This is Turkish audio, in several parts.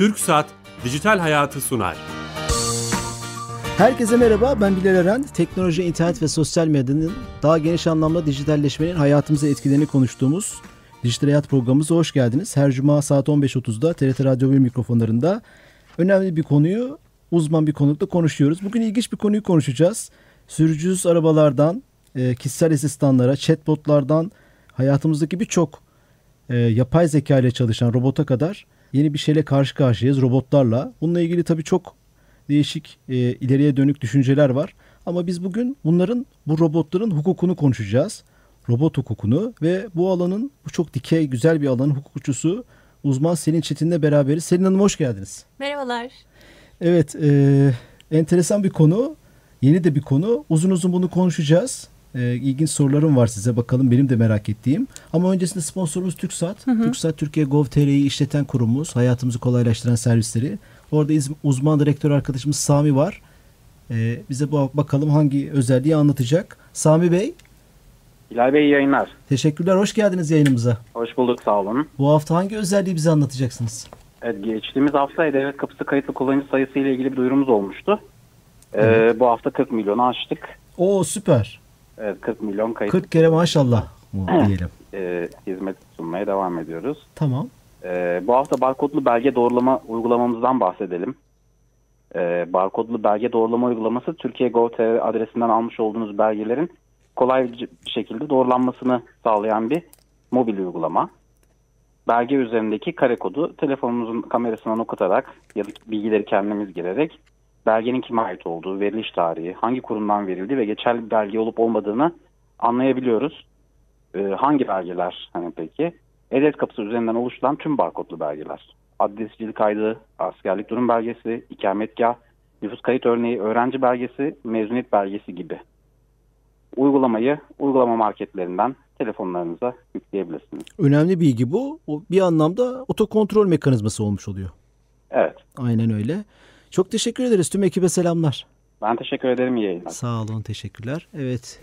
TürkSat Dijital Hayatı sunar. Herkese merhaba, ben Bilal Eren. Teknoloji, internet ve sosyal medyanın daha geniş anlamda dijitalleşmenin hayatımıza etkilerini konuştuğumuz Dijital Hayat programımıza hoş geldiniz. Her cuma saat 15.30'da TRT Radyo 1 mikrofonlarında önemli bir konuyu uzman bir konukla konuşuyoruz. Bugün ilginç bir konuyu konuşacağız. Sürücüsüz arabalardan, e, kişisel asistanlara, chatbotlardan hayatımızdaki birçok e, yapay zeka ile çalışan robota kadar yeni bir şeyle karşı karşıyayız robotlarla. Bununla ilgili tabii çok değişik e, ileriye dönük düşünceler var. Ama biz bugün bunların bu robotların hukukunu konuşacağız. Robot hukukunu ve bu alanın bu çok dikey güzel bir alanın hukukçusu uzman Selin Çetin'le beraberiz. Selin Hanım hoş geldiniz. Merhabalar. Evet e, enteresan bir konu. Yeni de bir konu. Uzun uzun bunu konuşacağız. E, ilginç sorularım var size bakalım benim de merak ettiğim. Ama öncesinde sponsorumuz TürkSat. Hı hı. TürkSat Türkiye Gov.tr'yi işleten kurumumuz. Hayatımızı kolaylaştıran servisleri. Orada uzman direktör arkadaşımız Sami var. E, bize bu bakalım hangi özelliği anlatacak. Sami Bey. Bilal Bey yayınlar. Teşekkürler. Hoş geldiniz yayınımıza. Hoş bulduk. Sağ olun. Bu hafta hangi özelliği bize anlatacaksınız? Evet, geçtiğimiz hafta devlet kapısı kayıtlı kullanıcı sayısı ile ilgili bir duyurumuz olmuştu. Ee, bu hafta 40 milyonu aştık. Oo süper. Evet 40 milyon kayıt. 40 kere maşallah diyelim. e, hizmet sunmaya devam ediyoruz. Tamam. E, bu hafta barkodlu belge doğrulama uygulamamızdan bahsedelim. E, barkodlu belge doğrulama uygulaması Türkiye Gov.tr adresinden almış olduğunuz belgelerin kolay bir şekilde doğrulanmasını sağlayan bir mobil uygulama. Belge üzerindeki kare kodu telefonumuzun kamerasından okutarak ya da bilgileri kendimiz girerek belgenin kime ait olduğu, veriliş tarihi, hangi kurumdan verildi ve geçerli bir belge olup olmadığını anlayabiliyoruz. Ee, hangi belgeler hani peki? E-Devlet kapısı üzerinden oluşturan tüm barkodlu belgeler. Adresicilik kaydı, askerlik durum belgesi, ikametgah, nüfus kayıt örneği, öğrenci belgesi, mezuniyet belgesi gibi. Uygulamayı uygulama marketlerinden telefonlarınıza yükleyebilirsiniz. Önemli bilgi bu. O bir anlamda otokontrol mekanizması olmuş oluyor. Evet. Aynen öyle. Çok teşekkür ederiz. Tüm ekibe selamlar. Ben teşekkür ederim. İyi yayınlar. Sağ olun. Teşekkürler. Evet.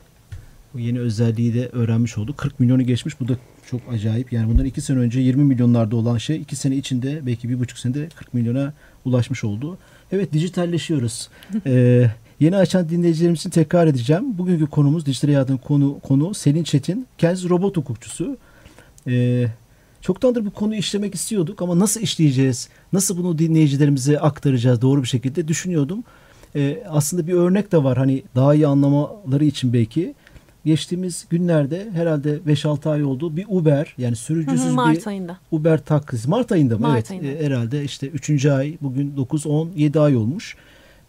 Bu yeni özelliği de öğrenmiş olduk. 40 milyonu geçmiş. Bu da çok acayip. Yani bundan 2 sene önce 20 milyonlarda olan şey 2 sene içinde belki 1,5 senede 40 milyona ulaşmış oldu. Evet dijitalleşiyoruz. ee, yeni açan dinleyicilerimiz için tekrar edeceğim. Bugünkü konumuz dijital hayatın konu, konu Selin Çetin. Kendisi robot hukukçusu. Ee, Çoktandır bu konuyu işlemek istiyorduk ama nasıl işleyeceğiz? Nasıl bunu dinleyicilerimize aktaracağız doğru bir şekilde düşünüyordum. Ee, aslında bir örnek de var hani daha iyi anlamaları için belki. Geçtiğimiz günlerde herhalde 5-6 ay oldu bir Uber yani sürücüsüz Mart bir ayında. Uber taksi. Mart ayında mı? Mart evet ayında. E, herhalde işte 3. ay bugün 9, 10, 7 ay olmuş.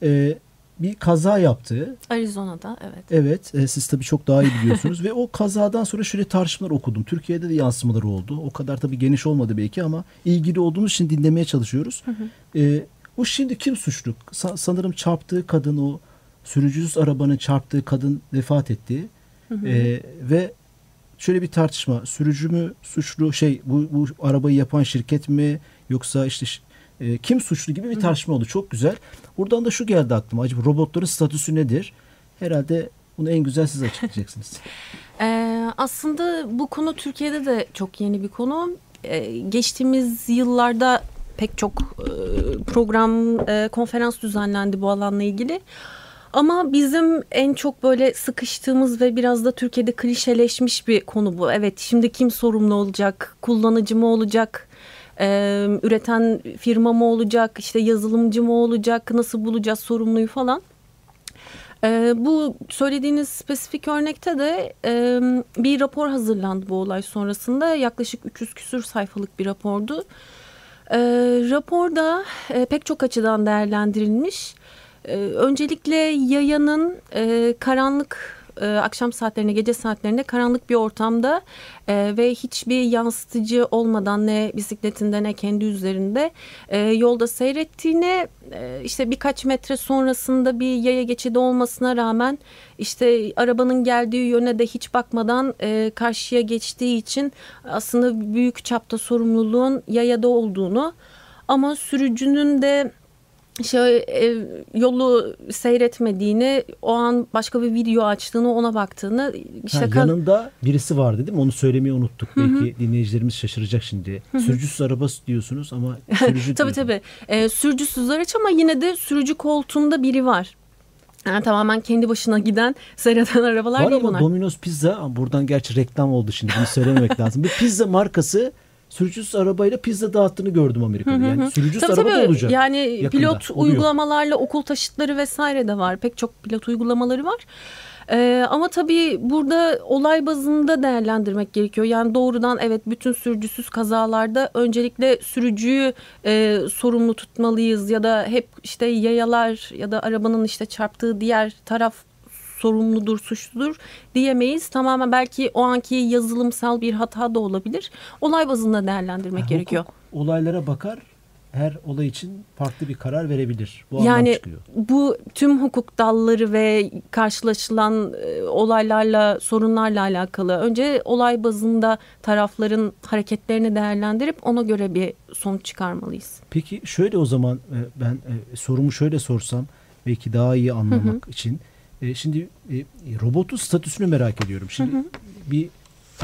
Ee, bir kaza yaptı. Arizona'da evet. Evet e, siz tabii çok daha iyi biliyorsunuz ve o kazadan sonra şöyle tartışmalar okudum. Türkiye'de de yansımaları oldu. O kadar tabii geniş olmadı belki ama ilgili olduğumuz için dinlemeye çalışıyoruz. Hı hı. E, o şimdi kim suçlu? Sa- sanırım çarptığı kadın o sürücüsüz arabanın çarptığı kadın vefat etti. Hı hı. E, ve şöyle bir tartışma. Sürücü mü suçlu şey bu, bu arabayı yapan şirket mi yoksa işte e, kim suçlu gibi bir tartışma oldu. Çok güzel. Buradan da şu geldi aklıma. Acaba robotların statüsü nedir? Herhalde bunu en güzel siz açıklayacaksınız. ee, aslında bu konu Türkiye'de de çok yeni bir konu. Ee, geçtiğimiz yıllarda pek çok e, program, e, konferans düzenlendi bu alanla ilgili. Ama bizim en çok böyle sıkıştığımız ve biraz da Türkiye'de klişeleşmiş bir konu bu. Evet şimdi kim sorumlu olacak? Kullanıcı mı olacak? Ee, üreten firma mı olacak, işte yazılımcı mı olacak, nasıl bulacağız sorumluyu falan. Ee, bu söylediğiniz spesifik örnekte de e, bir rapor hazırlandı bu olay sonrasında. Yaklaşık 300 küsür sayfalık bir rapordu. Ee, raporda e, pek çok açıdan değerlendirilmiş. Ee, öncelikle yayanın e, karanlık e, akşam saatlerinde, gece saatlerinde karanlık bir ortamda e, ve hiçbir yansıtıcı olmadan ne bisikletinde ne kendi üzerinde e, yolda seyrettiğine e, işte birkaç metre sonrasında bir yaya geçidi olmasına rağmen işte arabanın geldiği yöne de hiç bakmadan e, karşıya geçtiği için aslında büyük çapta sorumluluğun yayada olduğunu ama sürücünün de şöyle e, yolu seyretmediğini, o an başka bir video açtığını, ona baktığını işte ha, yanında birisi vardı değil mi? Onu söylemeyi unuttuk. Hı-hı. Belki dinleyicilerimiz şaşıracak şimdi. Hı-hı. Sürücüsüz araba diyorsunuz ama sürücü Tabii tabii. E, sürücüsüz araç ama yine de sürücü koltuğunda biri var. Yani tamamen kendi başına giden seyreden arabalar var değil ama bunlar. Domino's Pizza buradan gerçi reklam oldu şimdi bunu söylememek lazım. Bir pizza markası sürücüsüz arabayla pizza dağıttığını gördüm Amerika'da. Yani sürücüsüz tabii, araba tabii. da olacak. Yani yakında. pilot Oluyor. uygulamalarla okul taşıtları vesaire de var. Pek çok pilot uygulamaları var. Ee, ama tabii burada olay bazında değerlendirmek gerekiyor. Yani doğrudan evet bütün sürücüsüz kazalarda öncelikle sürücüyü e, sorumlu tutmalıyız ya da hep işte yayalar ya da arabanın işte çarptığı diğer taraf sorumludur, suçludur diyemeyiz. Tamamen belki o anki yazılımsal bir hata da olabilir. Olay bazında değerlendirmek Ha, gerekiyor. Olaylara bakar her olay için farklı bir karar verebilir. Bu yani anlam çıkıyor. bu tüm hukuk dalları ve karşılaşılan e, olaylarla sorunlarla alakalı önce olay bazında tarafların hareketlerini değerlendirip ona göre bir sonuç çıkarmalıyız. Peki şöyle o zaman e, ben e, sorumu şöyle sorsam belki daha iyi anlamak için. E, Şimdi e, robotun statüsünü merak ediyorum. Şimdi bir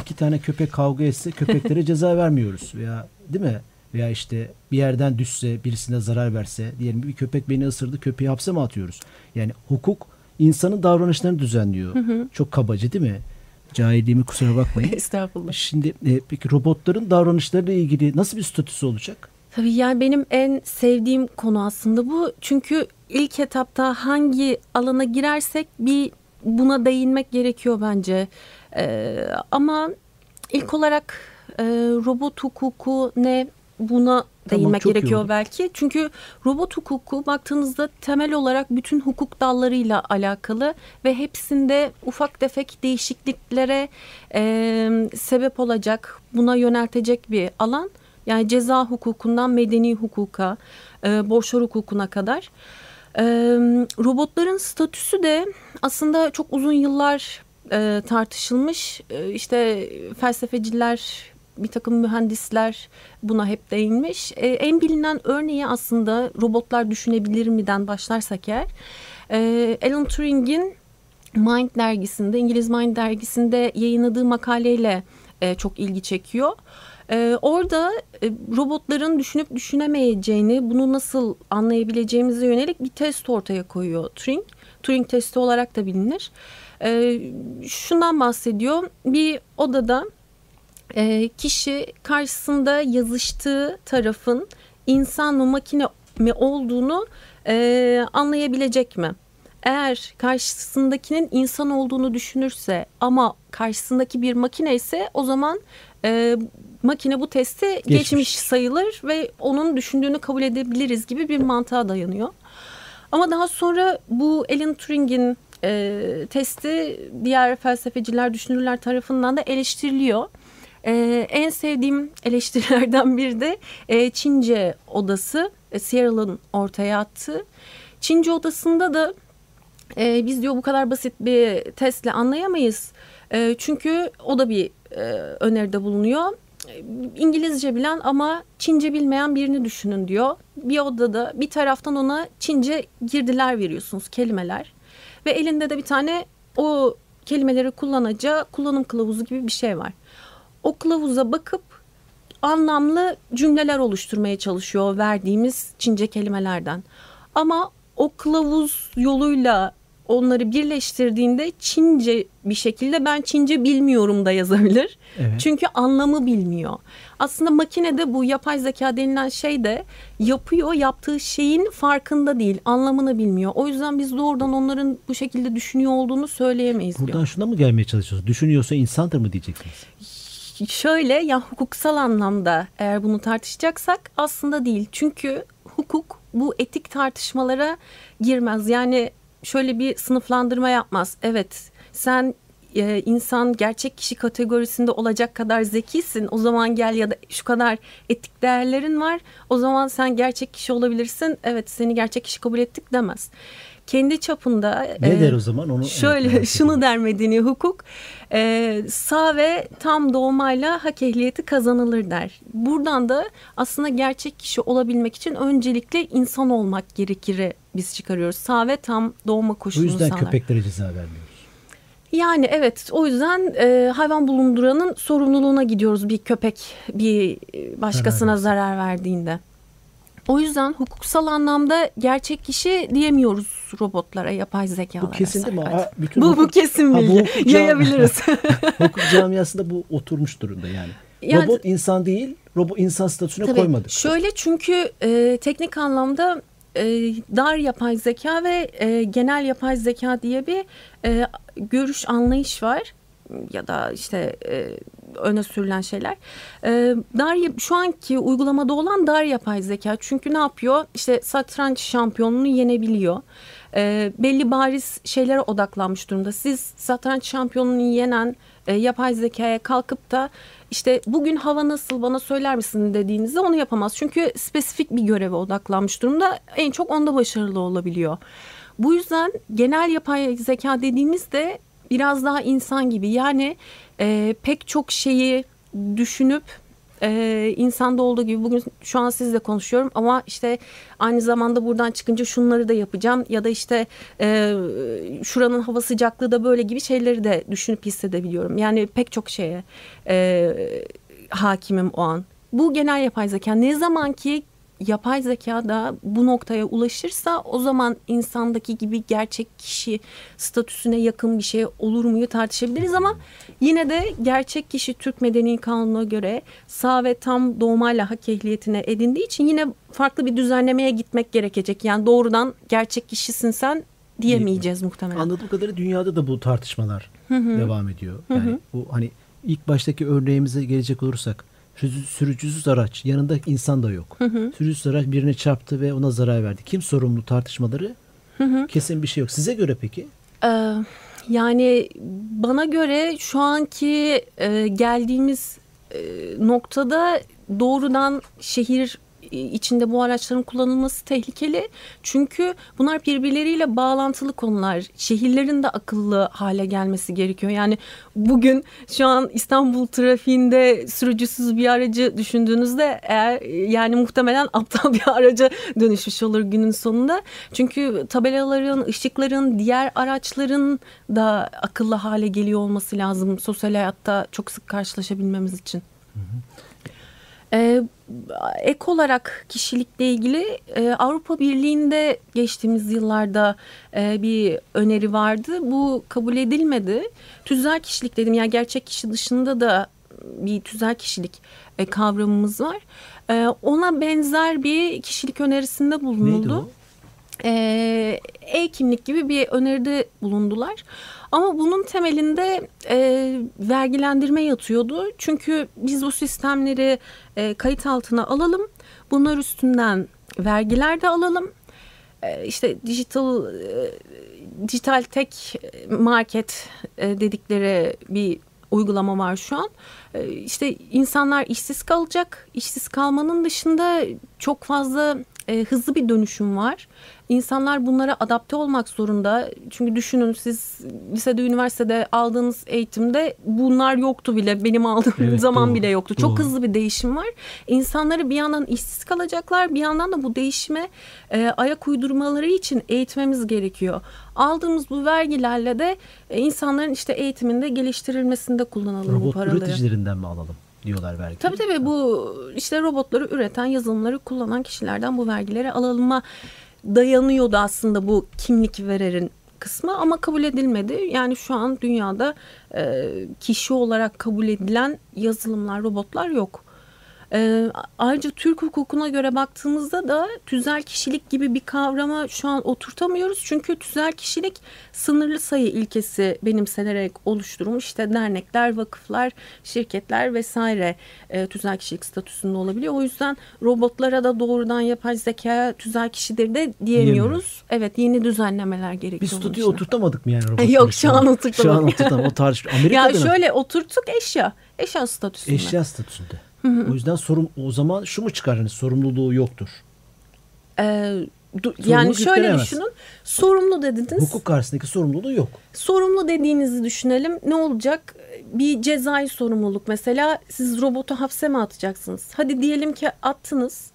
iki tane köpek kavga etse köpeklere ceza vermiyoruz veya değil mi? Veya işte bir yerden düşse birisine zarar verse diyelim bir köpek beni ısırdı köpeği hapse mi atıyoruz? Yani hukuk insanın davranışlarını düzenliyor. Çok kabaca değil mi? Cahilliğimi kusura bakmayın. Estağfurullah. Şimdi e, peki robotların davranışlarıyla ilgili nasıl bir statüsü olacak? Tabii yani benim en sevdiğim konu aslında bu. Çünkü ilk etapta hangi alana girersek bir buna değinmek gerekiyor bence. Ee, ama ilk olarak e, robot hukuku ne buna değinmek iyi gerekiyor belki. Çünkü robot hukuku baktığınızda temel olarak bütün hukuk dallarıyla alakalı ve hepsinde ufak tefek değişikliklere e, sebep olacak, buna yöneltecek bir alan. Yani ceza hukukundan medeni hukuka, e, borçlar hukukuna kadar. E, robotların statüsü de aslında çok uzun yıllar e, tartışılmış. E, işte felsefeciler, bir takım mühendisler buna hep değinmiş. E, en bilinen örneği aslında robotlar düşünebilir mi'den başlarsak eğer. E, Alan Turing'in Mind dergisinde, İngiliz Mind dergisinde yayınladığı makaleyle e, çok ilgi çekiyor. Ee, orada e, robotların düşünüp düşünemeyeceğini, bunu nasıl anlayabileceğimize yönelik bir test ortaya koyuyor Turing. Turing testi olarak da bilinir. Ee, şundan bahsediyor. Bir odada e, kişi karşısında yazıştığı tarafın insan mı makine mi olduğunu e, anlayabilecek mi? Eğer karşısındakinin insan olduğunu düşünürse ama karşısındaki bir makine ise o zaman e, makine bu testi geçmiş. geçmiş sayılır ve onun düşündüğünü kabul edebiliriz gibi bir mantığa dayanıyor. Ama daha sonra bu Alan Turing'in e, testi diğer felsefeciler, düşünürler tarafından da eleştiriliyor. E, en sevdiğim eleştirilerden biri de e, Çince odası, e, Searle'ın ortaya attığı. Çince odasında da e, biz diyor bu kadar basit bir testle anlayamayız. E, çünkü o da bir e, öneride bulunuyor. İngilizce bilen ama Çince bilmeyen birini düşünün diyor. Bir odada bir taraftan ona Çince girdiler veriyorsunuz kelimeler. Ve elinde de bir tane o kelimeleri kullanacağı kullanım kılavuzu gibi bir şey var. O kılavuza bakıp anlamlı cümleler oluşturmaya çalışıyor verdiğimiz Çince kelimelerden. Ama o kılavuz yoluyla onları birleştirdiğinde Çince bir şekilde ben Çince bilmiyorum da yazabilir. Evet. Çünkü anlamı bilmiyor. Aslında makinede bu yapay zeka denilen şey de yapıyor, yaptığı şeyin farkında değil, anlamını bilmiyor. O yüzden biz doğrudan onların bu şekilde düşünüyor olduğunu söyleyemeyiz diyor. Buradan şuna mı gelmeye çalışıyorsunuz? Düşünüyorsa insandır mı diyeceksiniz? Şöyle ya hukuksal anlamda eğer bunu tartışacaksak aslında değil. Çünkü hukuk bu etik tartışmalara girmez. Yani şöyle bir sınıflandırma yapmaz. Evet sen e, insan gerçek kişi kategorisinde olacak kadar zekisin. O zaman gel ya da şu kadar etik değerlerin var. O zaman sen gerçek kişi olabilirsin. Evet seni gerçek kişi kabul ettik demez. Kendi çapında Ne e, der o zaman? Onu şöyle şunu der medeni hukuk e, sağ ve tam doğmayla hak ehliyeti kazanılır der. Buradan da aslında gerçek kişi olabilmek için öncelikle insan olmak gerekir biz çıkarıyoruz. Sağ ve tam doğma Bu koşulunu yüzden sağlar. köpeklere ceza vermiyoruz. Yani evet o yüzden e, hayvan bulunduranın sorumluluğuna gidiyoruz bir köpek bir e, başkasına Zarar zarar, verdiğinde. O yüzden hukuksal anlamda gerçek kişi diyemiyoruz robotlara, yapay zekalara. Bu kesin değil mi? Ha, bütün Bu, bu hukuk- kesin Ha, bu bilgi. hukuk cami- Yayabiliriz. Hukuk camiasında bu oturmuş durumda yani. Yani- Robot insan değil, robot insan statüsüne Tabii, koymadık. Şöyle çünkü e, teknik anlamda e, dar yapay zeka ve e, genel yapay zeka diye bir e, görüş anlayış var ya da işte e, öne sürülen şeyler. E, dar şu anki uygulamada olan dar yapay zeka çünkü ne yapıyor? İşte satranç şampiyonunu yenebiliyor. E, belli bariz şeylere odaklanmış durumda. Siz satranç şampiyonunu yenen e, yapay zekaya kalkıp da işte bugün hava nasıl bana söyler misin dediğinizde onu yapamaz. Çünkü spesifik bir göreve odaklanmış durumda. En çok onda başarılı olabiliyor. Bu yüzden genel yapay zeka dediğimizde biraz daha insan gibi. Yani e, pek çok şeyi düşünüp e, insanda olduğu gibi bugün şu an sizle konuşuyorum ama işte aynı zamanda buradan çıkınca şunları da yapacağım ya da işte e, şuranın hava sıcaklığı da böyle gibi şeyleri de düşünüp hissedebiliyorum. Yani pek çok şeye e, hakimim o an. Bu genel yapay zeka ne zaman ki yapay zeka da bu noktaya ulaşırsa o zaman insandaki gibi gerçek kişi statüsüne yakın bir şey olur muyu tartışabiliriz ama yine de gerçek kişi Türk Medeni Kanunu'na göre sağ ve tam doğmayla hak ehliyetine edindiği için yine farklı bir düzenlemeye gitmek gerekecek. Yani doğrudan gerçek kişisin sen diyemeyeceğiz muhtemelen. Anladığım kadarıyla dünyada da bu tartışmalar devam ediyor. Yani bu hani ilk baştaki örneğimize gelecek olursak sürücüsüz araç yanında insan da yok. Sürücüsüz araç birine çarptı ve ona zarar verdi. Kim sorumlu tartışmaları? Kesin bir şey yok. Size göre peki? Ee, yani bana göre şu anki e, geldiğimiz e, noktada doğrudan şehir içinde bu araçların kullanılması tehlikeli. Çünkü bunlar birbirleriyle bağlantılı konular. Şehirlerin de akıllı hale gelmesi gerekiyor. Yani bugün şu an İstanbul trafiğinde sürücüsüz bir aracı düşündüğünüzde eğer yani muhtemelen aptal bir araca dönüşmüş olur günün sonunda. Çünkü tabelaların, ışıkların, diğer araçların da akıllı hale geliyor olması lazım sosyal hayatta çok sık karşılaşabilmemiz için. Ee, ek olarak kişilikle ilgili e, Avrupa Birliği'nde geçtiğimiz yıllarda e, bir öneri vardı. Bu kabul edilmedi. Tüzel kişilik dedim yani gerçek kişi dışında da bir tüzel kişilik e, kavramımız var. E, ona benzer bir kişilik önerisinde bulunuldu. Neydi o? e, e-kimlik gibi bir öneride bulundular. Ama bunun temelinde e, vergilendirme yatıyordu. Çünkü biz bu sistemleri e, kayıt altına alalım. Bunlar üstünden vergiler de alalım. E, işte digital e, dijital tek market e, dedikleri bir uygulama var şu an. E, işte insanlar işsiz kalacak. İşsiz kalmanın dışında çok fazla e, hızlı bir dönüşüm var. İnsanlar bunlara adapte olmak zorunda. Çünkü düşünün siz lisede, üniversitede aldığınız eğitimde bunlar yoktu bile. Benim aldığım Evet, zaman doğru, bile yoktu. Çok doğru. hızlı bir değişim var. İnsanları bir yandan işsiz kalacaklar, bir yandan da bu değişime e, ayak uydurmaları için eğitmemiz gerekiyor. Aldığımız bu vergilerle de e, insanların işte eğitiminde geliştirilmesinde kullanalım bu Robot paraları. üreticilerinden mi alalım diyorlar belki. Tabii tabii bu işte robotları üreten, yazılımları kullanan kişilerden bu vergileri alıma dayanıyordu aslında bu kimlik vererin kısmı ama kabul edilmedi. Yani şu an dünyada e, kişi olarak kabul edilen yazılımlar, robotlar yok. E, ayrıca Türk hukukuna göre baktığımızda da tüzel kişilik gibi bir kavrama şu an oturtamıyoruz. Çünkü tüzel kişilik sınırlı sayı ilkesi benimsenerek oluşturulmuş. İşte dernekler, vakıflar, şirketler vesaire e, tüzel kişilik statüsünde olabiliyor. O yüzden robotlara da doğrudan yapay zeka tüzel kişidir de diyemiyoruz. Diyemiyoruz. Evet yeni düzenlemeler gerekiyor. Bir bunun stüdyo için. oturtamadık mı yani robotları? Yok, şu an oturtamadık. Şu an oturtamadık. O tartış. Amerika'da Ya şöyle oturttuk eşya. Eşya statüsünde. Eşya statüsünde. O yüzden sorum o zaman şu mu çıkar hani sorumluluğu yoktur. Ee, Du- yani şöyle yüklenemez. düşünün. Sorumlu dediniz. Hukuk karşısındaki sorumluluğu yok. Sorumlu dediğinizi düşünelim. Ne olacak? Bir cezai sorumluluk mesela siz robotu hapse mi atacaksınız? Hadi diyelim ki attınız.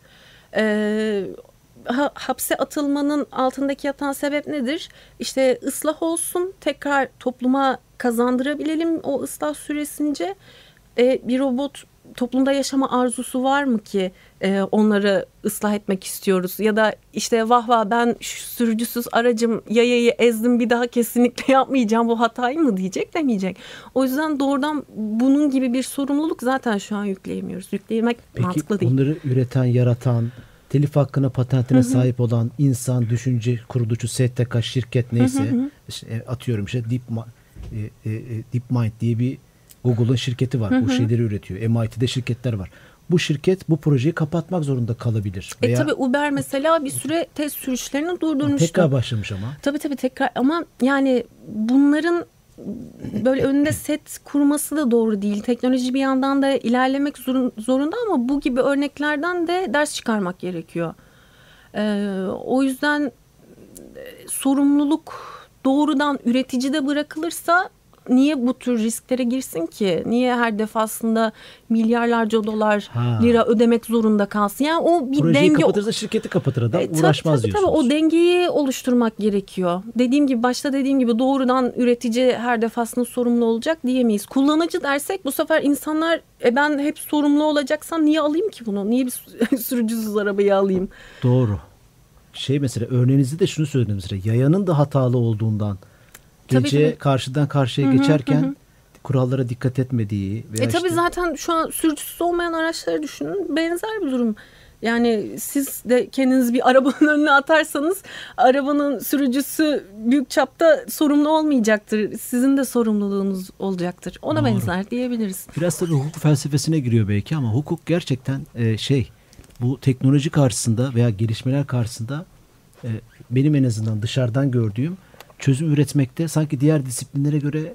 Ee, ha- hapse atılmanın altındaki yatan sebep nedir? İşte ıslah olsun, tekrar topluma kazandırabilelim o ıslah süresince. Ee, bir robot toplumda yaşama arzusu var mı ki e, onları ıslah etmek istiyoruz? Ya da işte vah vah ben sürücüsüz aracım yayayı ezdim bir daha kesinlikle yapmayacağım bu hatayı mı diyecek demeyecek. O yüzden doğrudan bunun gibi bir sorumluluk zaten şu an yükleyemiyoruz. Yüklemek Peki mantıklı değil. bunları üreten, yaratan, telif hakkına, patentine sahip olan insan, düşünce kuruluşu, STK, şirket neyse işte, e, atıyorum işte Deep, e, e, e, DeepMind diye bir Google'ın şirketi var. Bu şeyleri üretiyor. MIT'de şirketler var. Bu şirket bu projeyi kapatmak zorunda kalabilir. E tabi Uber mesela bir süre test sürüşlerini durdurmuştu. tekrar başlamış ama. Tabii tabii tekrar ama yani bunların böyle önünde set kurması da doğru değil. Teknoloji bir yandan da ilerlemek zorun- zorunda ama bu gibi örneklerden de ders çıkarmak gerekiyor. Ee, o yüzden e, sorumluluk doğrudan üreticide bırakılırsa niye bu tür risklere girsin ki? Niye her defasında milyarlarca dolar Ha. lira ödemek zorunda kalsın? Yani o bir Projeyi denge kapatırsa şirketi kapatır adam. e, tabii, uğraşmaz tabii, diyorsunuz. Tabii, o dengeyi oluşturmak gerekiyor. Dediğim gibi başta dediğim gibi doğrudan üretici her defasında sorumlu olacak diyemeyiz. Kullanıcı dersek bu sefer insanlar e, ben hep sorumlu olacaksam niye alayım ki bunu? Niye bir sürücüsüz arabayı alayım? Doğru. Şey mesela örneğinizde de şunu söylediniz mesela yayanın da hatalı olduğundan gece tabii. karşıdan karşıya geçerken kurallara dikkat etmediği veya E tabii işte- zaten şu an sürücüsüz olmayan araçları düşünün. Benzer bir durum. Yani siz de kendiniz bir arabanın önüne atarsanız arabanın sürücüsü büyük çapta sorumlu olmayacaktır. Sizin de sorumluluğunuz olacaktır. Ona Doğru. benzer diyebiliriz. Biraz tabii hukuk felsefesine giriyor belki ama hukuk gerçekten e, şey bu teknoloji karşısında veya gelişmeler karşısında e, benim en azından dışarıdan gördüğüm çözüm üretmekte sanki diğer disiplinlere göre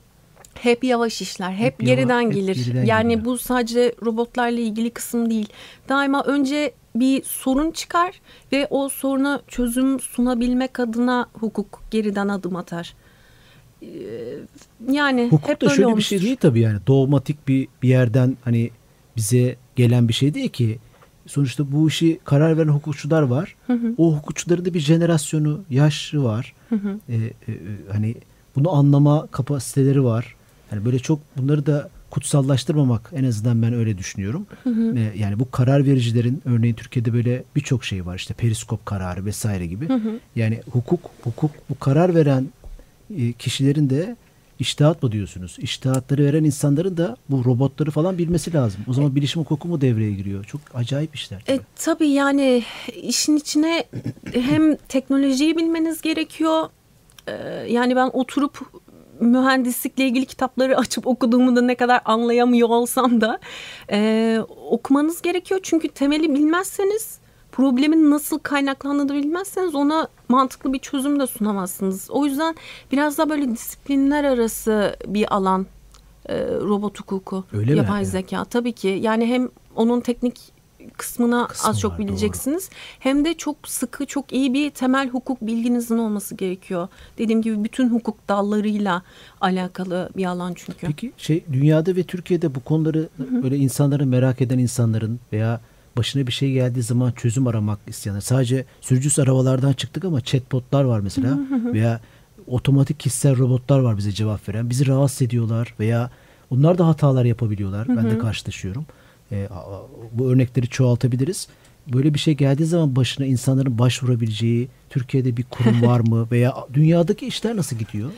Hep yavaş işler, hep, Hep geriden hep gelir. geriden yani geliyor. bu sadece robotlarla ilgili kısım değil. Daima önce bir sorun çıkar ve o soruna çözüm sunabilmek adına hukuk geriden adım atar. Ee, Yani hukuk hep da böyle şöyle bir olmuştur. şey değil tabii yani dogmatik bir, bir yerden hani bize gelen bir şey değil ki. Sonuçta bu işi karar veren hukukçular var. O hukukçuların da bir jenerasyonu, yaşı var. Ee, e, e, hani bunu anlama kapasiteleri var. Yani böyle çok bunları da kutsallaştırmamak en azından ben öyle düşünüyorum. Ee, yani bu karar vericilerin örneğin Türkiye'de böyle birçok şey var işte periskop kararı vesaire gibi. Yani hukuk hukuk bu karar veren e, kişilerin de iştihat mı diyorsunuz? İştihatları veren insanların da bu robotları falan bilmesi lazım. O zaman bilişim hukuku mu devreye giriyor? Çok acayip işler. E, tabii yani işin içine hem teknolojiyi bilmeniz gerekiyor. e, yani ben oturup mühendislikle ilgili kitapları açıp okuduğumu da ne kadar anlayamıyor olsam da e, okumanız gerekiyor. Çünkü temeli bilmezseniz problemin nasıl kaynaklandığını bilmezseniz ona mantıklı bir çözüm de sunamazsınız. O yüzden biraz da böyle disiplinler arası bir alan e, robot hukuku, Öyle mi? yapay Evet. zeka. Tabii ki yani hem onun teknik kısmına Kısmı az çok var, bileceksiniz. Hem de çok sıkı, çok iyi bir temel hukuk bilginizin olması gerekiyor. Dediğim gibi bütün hukuk dallarıyla alakalı bir alan çünkü. Peki şey dünyada ve Türkiye'de bu konuları böyle insanların merak eden insanların veya başına bir şey geldiği zaman çözüm aramak isteyenler. Sadece sürücüsüz arabalardan çıktık ama chatbotlar var mesela veya otomatik kişisel robotlar var bize cevap veren. Bizi rahatsız ediyorlar veya onlar da hatalar yapabiliyorlar. Ben de karşılaşıyorum. A- bu örnekleri çoğaltabiliriz. Böyle bir şey geldiği zaman başına insanların başvurabileceği Türkiye'de bir kurum var mı veya dünyadaki işler nasıl gidiyor?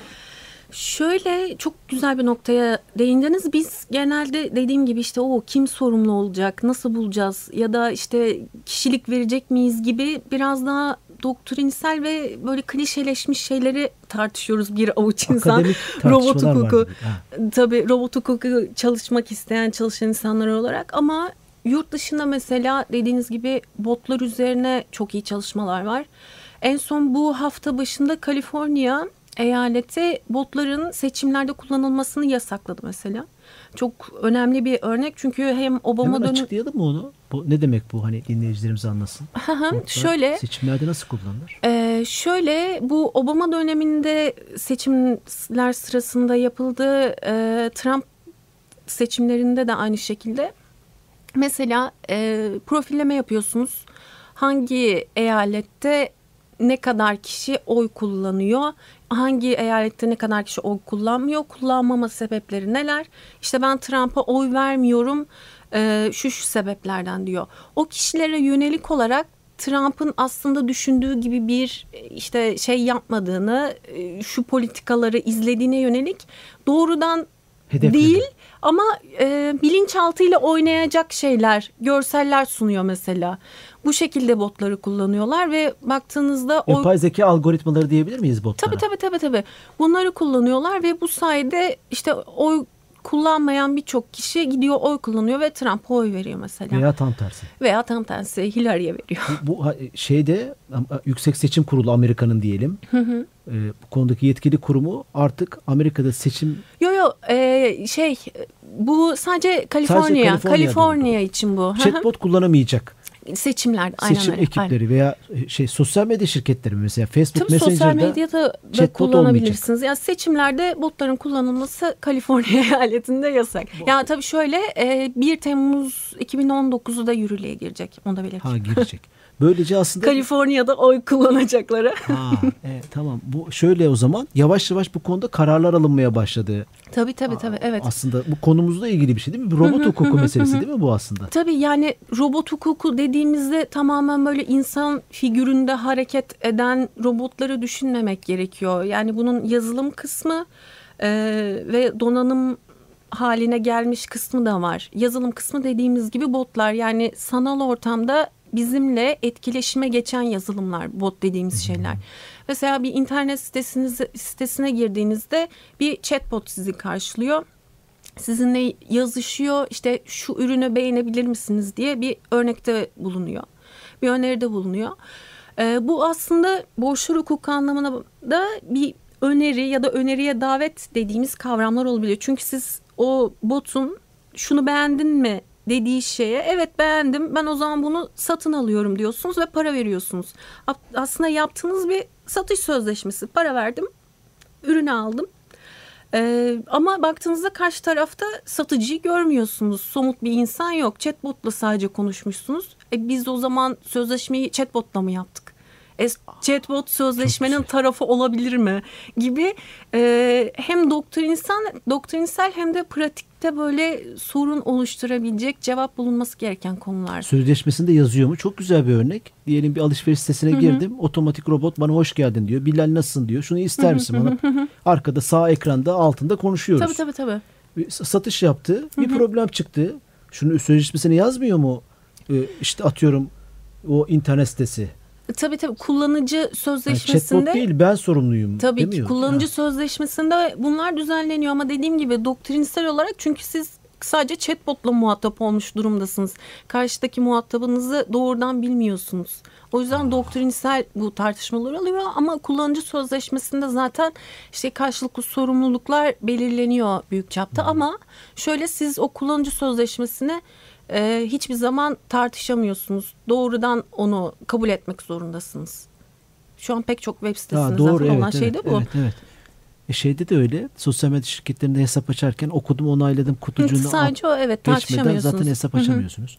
Şöyle çok güzel bir noktaya değindiniz. Biz genelde dediğim gibi işte o kim sorumlu olacak, nasıl bulacağız ya da işte kişilik verecek miyiz gibi biraz daha doktrinsel ve böyle klişeleşmiş şeyleri tartışıyoruz bir avuç insan. Robot hukuku. Tabii robot hukuku çalışmak isteyen çalışan insanlar olarak ama yurt dışında mesela dediğiniz gibi botlar üzerine çok iyi çalışmalar var. En son bu hafta başında Kaliforniya eyaleti botların seçimlerde kullanılmasını yasakladı mesela. Çok önemli bir örnek çünkü hem Obama dönemi açıklayalım mı onu? Bu ne demek bu hani dinleyicilerimiz anlasın. Botlar Şöyle seçimlerde nasıl kullanılır? Ee, şöyle bu Obama döneminde seçimler sırasında yapıldığı e, Trump seçimlerinde de aynı şekilde mesela e, profilleme yapıyorsunuz. Hangi eyalette ne kadar kişi oy kullanıyor? Hangi eyalette ne kadar kişi oy kullanmıyor? Kullanmama sebepleri neler? İşte ben Trump'a oy vermiyorum e, şu şu sebeplerden diyor. O kişilere yönelik olarak Trump'ın aslında düşündüğü gibi bir e, işte şey yapmadığını, e, şu politikaları izlediğine yönelik doğrudan Hedefledi. değil ama e, bilinçaltıyla oynayacak şeyler, görseller sunuyor mesela. Bu şekilde botları kullanıyorlar ve baktığınızda oy Yapay zeka algoritmaları diyebilir miyiz botlara? Tabii tabii tabii tabii. Bunları kullanıyorlar ve bu sayede işte oy kullanmayan birçok kişi gidiyor oy kullanıyor ve Trump'a oy veriyor mesela. Veya, Veya tam tersi. tam tersi Hillary'e veriyor. Bu, bu şeyde Yüksek Seçim Kurulu Amerika'nın diyelim. e, bu konudaki yetkili kurumu artık Amerika'da seçim Yo yo e, şey bu sadece Kaliforniya, Kaliforniya'da Kaliforniya için bu. Hı hı. chatbot kullanamayacak. Seçimlerde aynen seçim öyle. ekipleri veya şey sosyal medya şirketleri mesela Facebook sosyal Messenger'da medyada da kullanabilirsiniz. Yani seçimlerde botların kullanılması Kaliforniya eyaletinde yasak. Yani tabii şöyle e, 1 Temmuz 2019'u da yürürlüğe girecek. Onu da belirteyim. ha girecek. Böylece aslında Kaliforniya'da oy kullanacaklara. ha, evet, tamam bu şöyle o zaman yavaş yavaş bu konuda kararlar alınmaya başladı. tabii tabii tabii evet. Aslında bu konumuzla ilgili bir şey değil mi? Bir robot hukuku meselesi değil mi bu aslında? Tabii yani robot hukuku dediğimizde tamamen böyle insan figüründe hareket eden robotları düşünmemek gerekiyor. Yani bunun yazılım kısmı e, ve donanım haline gelmiş kısmı da var. Yazılım kısmı dediğimiz gibi botlar yani sanal ortamda bizimle etkileşime geçen yazılımlar, bot dediğimiz şeyler. Mesela bir internet sitesiniz, sitesine girdiğinizde bir chatbot sizi karşılıyor sizinle yazışıyor işte şu ürünü beğenebilir misiniz diye bir örnekte bulunuyor. Bir öneride bulunuyor. Ee, bu aslında borçlar hukuku anlamına da bir öneri ya da öneriye davet dediğimiz kavramlar olabiliyor. Çünkü siz o botun şunu beğendin mi dediği şeye evet beğendim ben o zaman bunu satın alıyorum diyorsunuz ve para veriyorsunuz. Aslında yaptığınız bir satış sözleşmesi. Para verdim, ürünü aldım. Ee, ama baktığınızda karşı tarafta satıcıyı görmüyorsunuz. Somut bir insan yok. Chatbot'la sadece konuşmuşsunuz. E, biz o zaman sözleşmeyi chatbot'la mı yaptık? Chatbot sözleşmenin tarafı olabilir mi? Gibi e, hem doktrinsel, doktrinsel hem de pratikte böyle sorun oluşturabilecek cevap bulunması gereken konular. Sözleşmesinde yazıyor mu? Çok güzel bir örnek. Diyelim bir alışveriş sitesine girdim. Otomatik robot bana hoş geldin diyor. Bilal nasılsın diyor. Şunu ister misin bana? Arkada sağ ekranda altında konuşuyoruz. Tabii tabii tabii. Satış yaptı. Bir problem çıktı. Şunu sözleşmesine yazmıyor mu? Ee, işte atıyorum o internet sitesi. Tabii tabii kullanıcı Yani sözleşmesinde chatbot değil ben sorumluyum. Tabii ki demiyor. kullanıcı Ha. sözleşmesinde bunlar düzenleniyor ama dediğim gibi doktrinsel olarak çünkü siz sadece chatbotla muhatap olmuş durumdasınız. Karşıdaki muhatabınızı doğrudan bilmiyorsunuz. O yüzden doktrinsel bu tartışmalar oluyor ama kullanıcı sözleşmesinde zaten işte karşılıklı sorumluluklar belirleniyor büyük çapta ama şöyle siz o kullanıcı sözleşmesini e, hiçbir zaman tartışamıyorsunuz. Doğrudan onu kabul etmek zorundasınız. Şu an pek çok web sitesinde doğru zaten evet, olan şey evet, de bu. evet, evet. E şeyde de öyle. Sosyal medya şirketlerinde hesap açarken okudum onayladım Hı, kutucuğunu Sadece o evet geçmeden tartışamıyorsunuz. zaten hesap Hı hı. açamıyorsunuz.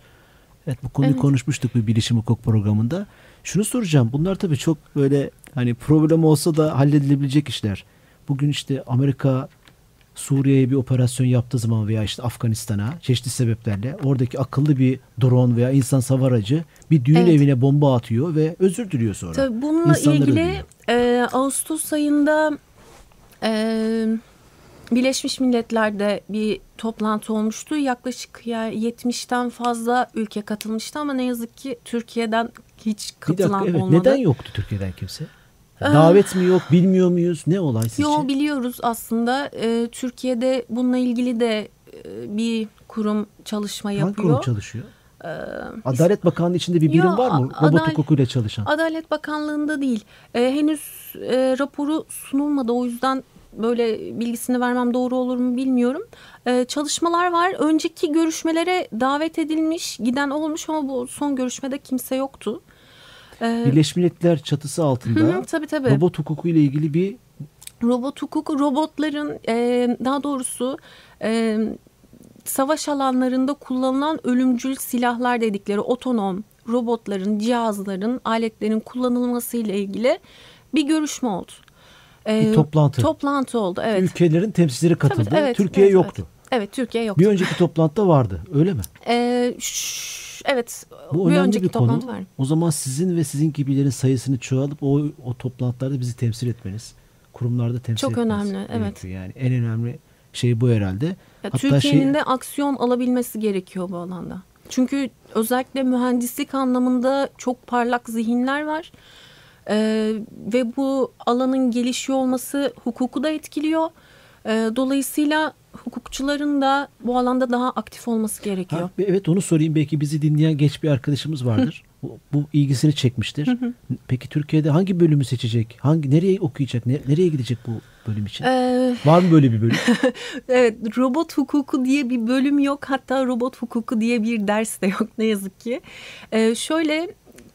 Evet bu konuyu Evet. konuşmuştuk bir bilişim hukuk programında. Şunu soracağım. Bunlar tabii çok böyle hani problem olsa da halledilebilecek işler. Bugün işte Amerika Suriye'ye bir operasyon yaptığı zaman veya işte Afganistan'a çeşitli sebeplerle oradaki akıllı bir drone veya insan savar aracı bir düğün Evet. evine bomba atıyor ve özür diliyor sonra. Tabii bununla İnsanları ilgili e, Ağustos ayında e, Birleşmiş Milletler'de bir toplantı olmuştu. Yaklaşık ya 70'ten fazla ülke katılmıştı ama ne yazık ki Türkiye'den hiç Bir katılan dakika evet olmadı. Neden yoktu Türkiye'den kimse? Davet mi yok bilmiyor muyuz? Ne olay sizce? Yo biliyoruz aslında E, Türkiye'de bununla ilgili de e, bir kurum çalışma Hangi yapıyor. kurum çalışıyor? Adalet Bakanlığı içinde bir birim Yo, var mı? Robot adal- hukukuyla çalışan. Adalet Bakanlığı'nda değil. E, henüz e, raporu sunulmadı. O yüzden böyle bilgisini vermem doğru olur mu bilmiyorum. E, çalışmalar var. Önceki görüşmelere davet edilmiş, giden olmuş ama bu son görüşmede kimse yoktu. E, Birleşmiş Milletler çatısı altında hı, tabii, tabii. robot hukuku ile ilgili bir robot hukuku robotların e, daha doğrusu e, savaş alanlarında kullanılan ölümcül silahlar dedikleri otonom robotların, cihazların, aletlerin kullanılması ile ilgili bir görüşme oldu. Ee, bir toplantı. Toplantı oldu evet. Ülkelerin temsilcileri katıldı. Tabii, evet, Türkiye evet, yoktu. Evet. evet Türkiye yoktu. Bir önceki toplantıda vardı öyle mi? Ee, evet. Bu bir önemli önceki bir konu. O zaman sizin ve sizin gibilerin sayısını çoğalıp o, o toplantılarda bizi temsil etmeniz. Kurumlarda temsil Çok etmeniz. Çok önemli evet. Yani en önemli şey bu herhalde. Türkiye'nin şey... de aksiyon alabilmesi gerekiyor bu alanda. Çünkü özellikle mühendislik anlamında çok parlak zihinler var. Ee, ve bu alanın gelişiyor olması hukuku da etkiliyor. Ee, dolayısıyla hukukçuların da bu alanda daha aktif olması gerekiyor. Ha, evet onu sorayım. Belki bizi dinleyen genç bir arkadaşımız vardır. bu, bu ilgisini çekmiştir. Peki Türkiye'de hangi bölümü seçecek? Hangi nereye okuyacak? Ne, nereye gidecek bu bölüm için? Ee, Var mı böyle bir bölüm? evet, robot hukuku diye bir bölüm yok. Hatta robot hukuku diye bir ders de yok ne yazık ki. Ee, şöyle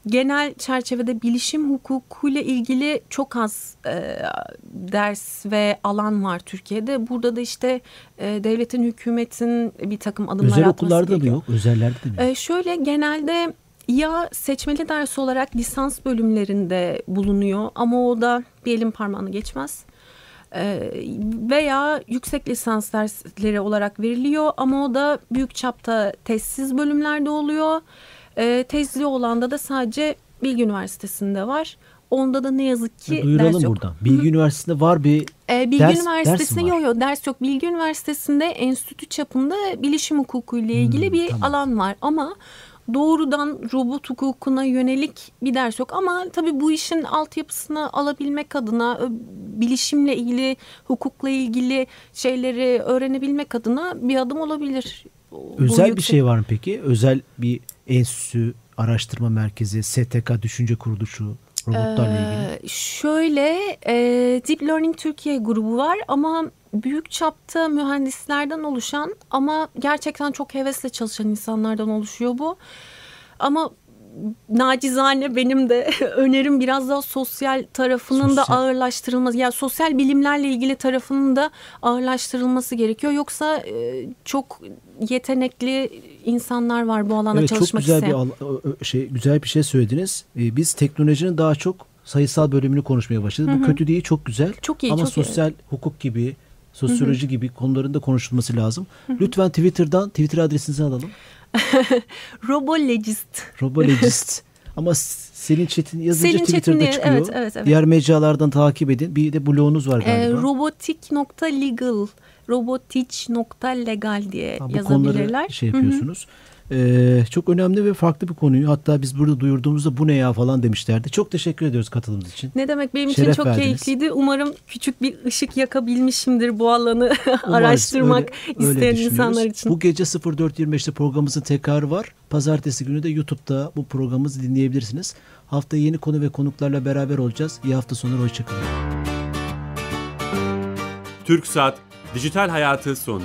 genel çerçevede bilişim hukukuyla ilgili çok az e, ders ve alan var Türkiye'de. Burada da işte e, devletin, hükümetin bir takım adımlar Özel okullarda mı yok? Özellerde de mi? E, şöyle genelde ya seçmeli ders olarak lisans bölümlerinde bulunuyor ama o da bir elin parmağını geçmez. Ee, veya yüksek lisans dersleri olarak veriliyor ama o da büyük çapta tezsiz bölümlerde oluyor. E, tezli olanda da sadece Bilgi Üniversitesi'nde var. Onda da ne yazık ki ya, duyuralım ders yok. buradan. Bilgi Üniversitesi'nde var bir e, Bilgi ders, Üniversitesi'nde yok yok ders yok. Bilgi Üniversitesi'nde enstitü çapında bilişim hukuku ile ilgili hmm, bir tamam. alan var ama doğrudan robot hukukuna yönelik bir ders yok. Ama tabii bu işin altyapısını alabilmek adına bilişimle ilgili, hukukla ilgili şeyleri öğrenebilmek adına bir adım olabilir. Özel bir şey var mı peki? Özel bir enstitü, araştırma merkezi, STK düşünce kuruluşu robotlarla ilgili? Ee, şöyle e, Deep Learning Türkiye grubu var ama büyük çapta mühendislerden oluşan ama gerçekten çok hevesle çalışan insanlardan oluşuyor bu. Ama nacizane benim de önerim biraz daha sosyal tarafının sosyal. da ağırlaştırılması. Yani sosyal bilimlerle ilgili tarafının da ağırlaştırılması gerekiyor. Yoksa e, çok yetenekli insanlar var bu alanda evet, çalışmak isteyen. Çok güzel isteyen. bir şey güzel bir şey söylediniz. E, biz teknolojinin daha çok sayısal bölümünü konuşmaya başladık. Hı hı. Bu kötü değil, çok güzel. Çok iyi, Ama çok sosyal iyi. hukuk gibi, sosyoloji hı hı. gibi konuların da konuşulması lazım. Hı hı. Lütfen Twitter'dan Twitter adresinizi alalım. Robologist. Robologist. Ama senin Çetin yazınca Selin Twitter'da Çetin, çıkıyor. Evet, evet, evet. Diğer mecralardan takip edin. Bir de blogunuz var galiba. E, robotik.legal robotic.legal diye ha, bu yazabilirler. şey yapıyorsunuz. Hı hı. Ee, çok önemli ve farklı bir konuyu hatta biz burada duyurduğumuzda bu ne ya falan demişlerdi. Çok teşekkür ediyoruz katılımınız için. Ne demek benim Şeref için çok verdiniz. keyifliydi. Umarım küçük bir ışık yakabilmişimdir bu alanı araştırmak öyle, isteyen öyle insanlar için. Bu gece 04.25'te programımızın tekrarı var. Pazartesi günü de YouTube'da bu programımızı dinleyebilirsiniz. Hafta yeni konu ve konuklarla beraber olacağız. İyi hafta sonları hoşçakalın. Türk Saat Dijital Hayatı sondu.